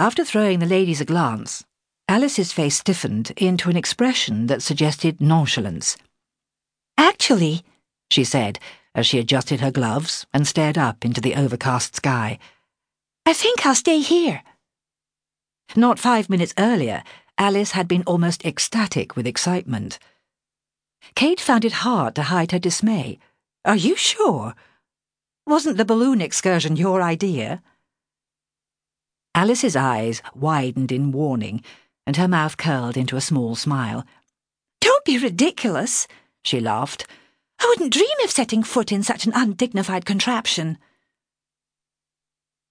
After throwing the ladies a glance, Alice's face stiffened into an expression that suggested nonchalance. Actually, she said as she adjusted her gloves and stared up into the overcast sky, I think I'll stay here. Not five minutes earlier, Alice had been almost ecstatic with excitement. Cait found it hard to hide her dismay. Are you sure? Wasn't the balloon excursion your idea? Alice's eyes widened in warning, and her mouth curled into a small smile. Don't be ridiculous, she laughed. I wouldn't dream of setting foot in such an undignified contraption.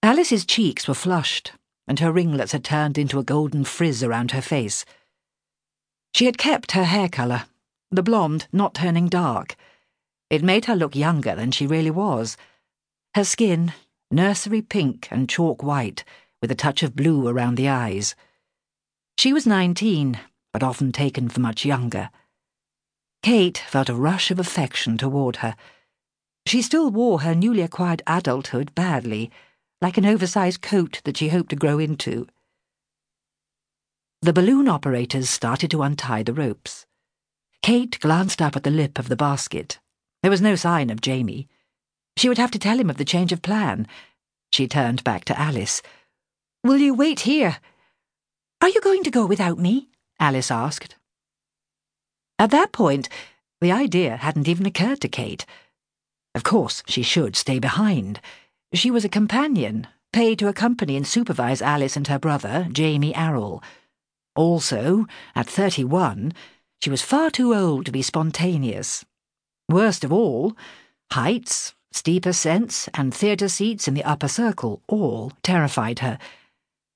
Alice's cheeks were flushed, and her ringlets had turned into a golden frizz around her face. She had kept her hair colour, the blonde not turning dark. It made her look younger than she really was. Her skin, nursery pink and chalk white, with a touch of blue around the eyes. She was nineteen, but often taken for much younger. Cait felt a rush of affection toward her. She still wore her newly acquired adulthood badly like an oversized coat that she hoped to grow into. The balloon operators started to untie the ropes. Cait glanced up at the lip of the basket. There was no sign of Jamie. She would have to tell him of the change of plan. She turned back to Alice. Will you wait here? Are you going to go without me? Alice asked. At that point, the idea hadn't even occurred to Cait. Of course, she should stay behind. She was a companion, paid to accompany and supervise Alice and her brother, Jamie Arrol. Also, at 31, she was far too old to be spontaneous. Worst of all, heights, steep ascents, and theatre seats in the upper circle all terrified her.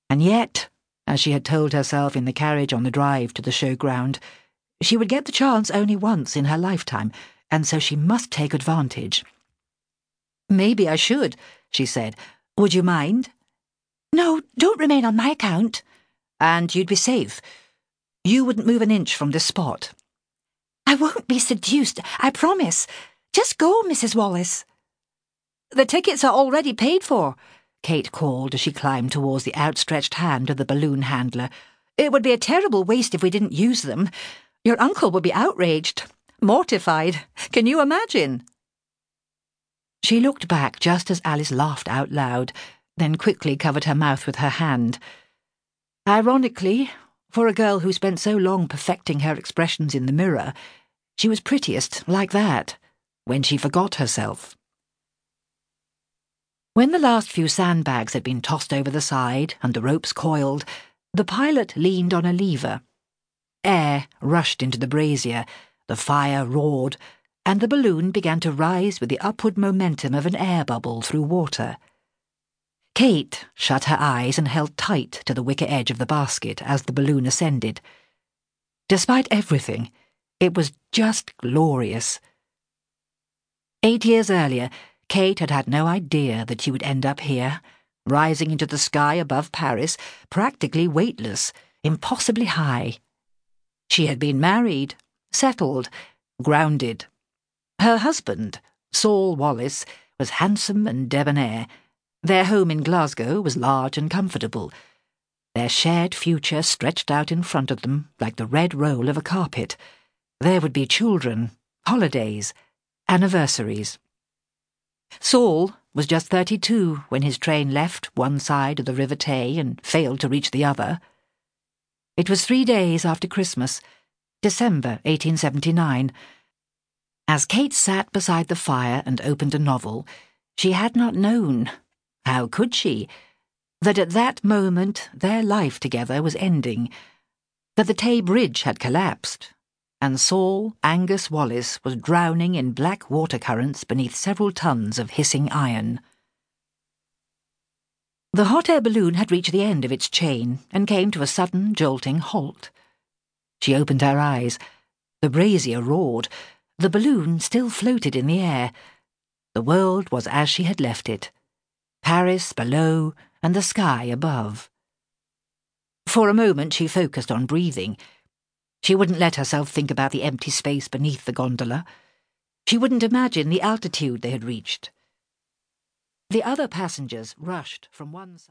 And yet, as she had told herself in the carriage on the drive to the showground, she would get the chance only once in her lifetime, and so she must take advantage. Maybe I should, she said. Would you mind? No, don't remain on my account. And you'd be safe. You wouldn't move an inch from this spot. I won't be seduced, I promise. Just go, Mrs. Wallace. The tickets are already paid for, Cait called as she climbed towards the outstretched hand of the balloon handler. It would be a terrible waste if we didn't use them. Your uncle would be outraged, mortified. Can you imagine? She looked back just as Alice laughed out loud, then quickly covered her mouth with her hand. Ironically, for a girl who spent so long perfecting her expressions in the mirror, she was prettiest like that, when she forgot herself. When the last few sandbags had been tossed over the side and the ropes coiled, the pilot leaned on a lever. Air rushed into the brazier, the fire roared, and the balloon began to rise with the upward momentum of an air bubble through water. Cait shut her eyes and held tight to the wicker edge of the basket as the balloon ascended. Despite everything, it was just glorious. Eight years earlier, Cait had had no idea that she would end up here, rising into the sky above Paris, practically weightless, impossibly high. She had been married, settled, grounded. Her husband, Saul Wallace, was handsome and debonair. Their home in Glasgow was large and comfortable. Their shared future stretched out in front of them like the red roll of a carpet. There would be children, holidays, anniversaries. Saul was just thirty-two when his train left one side of the River Tay and failed to reach the other. It was three days after Christmas, December 1879, as Cait sat beside the fire and opened a novel, she had not known, how could she, that at that moment their life together was ending, that the Tay Bridge had collapsed, and Saul Angus Wallace was drowning in black water currents beneath several tons of hissing iron. The hot air balloon had reached the end of its chain and came to a sudden, jolting halt. She opened her eyes. The brazier roared. The balloon still floated in the air. The world was as she had left it Paris below and the sky above. For a moment she focused on breathing. She wouldn't let herself think about the empty space beneath the gondola. She wouldn't imagine the altitude they had reached. The other passengers rushed from one side.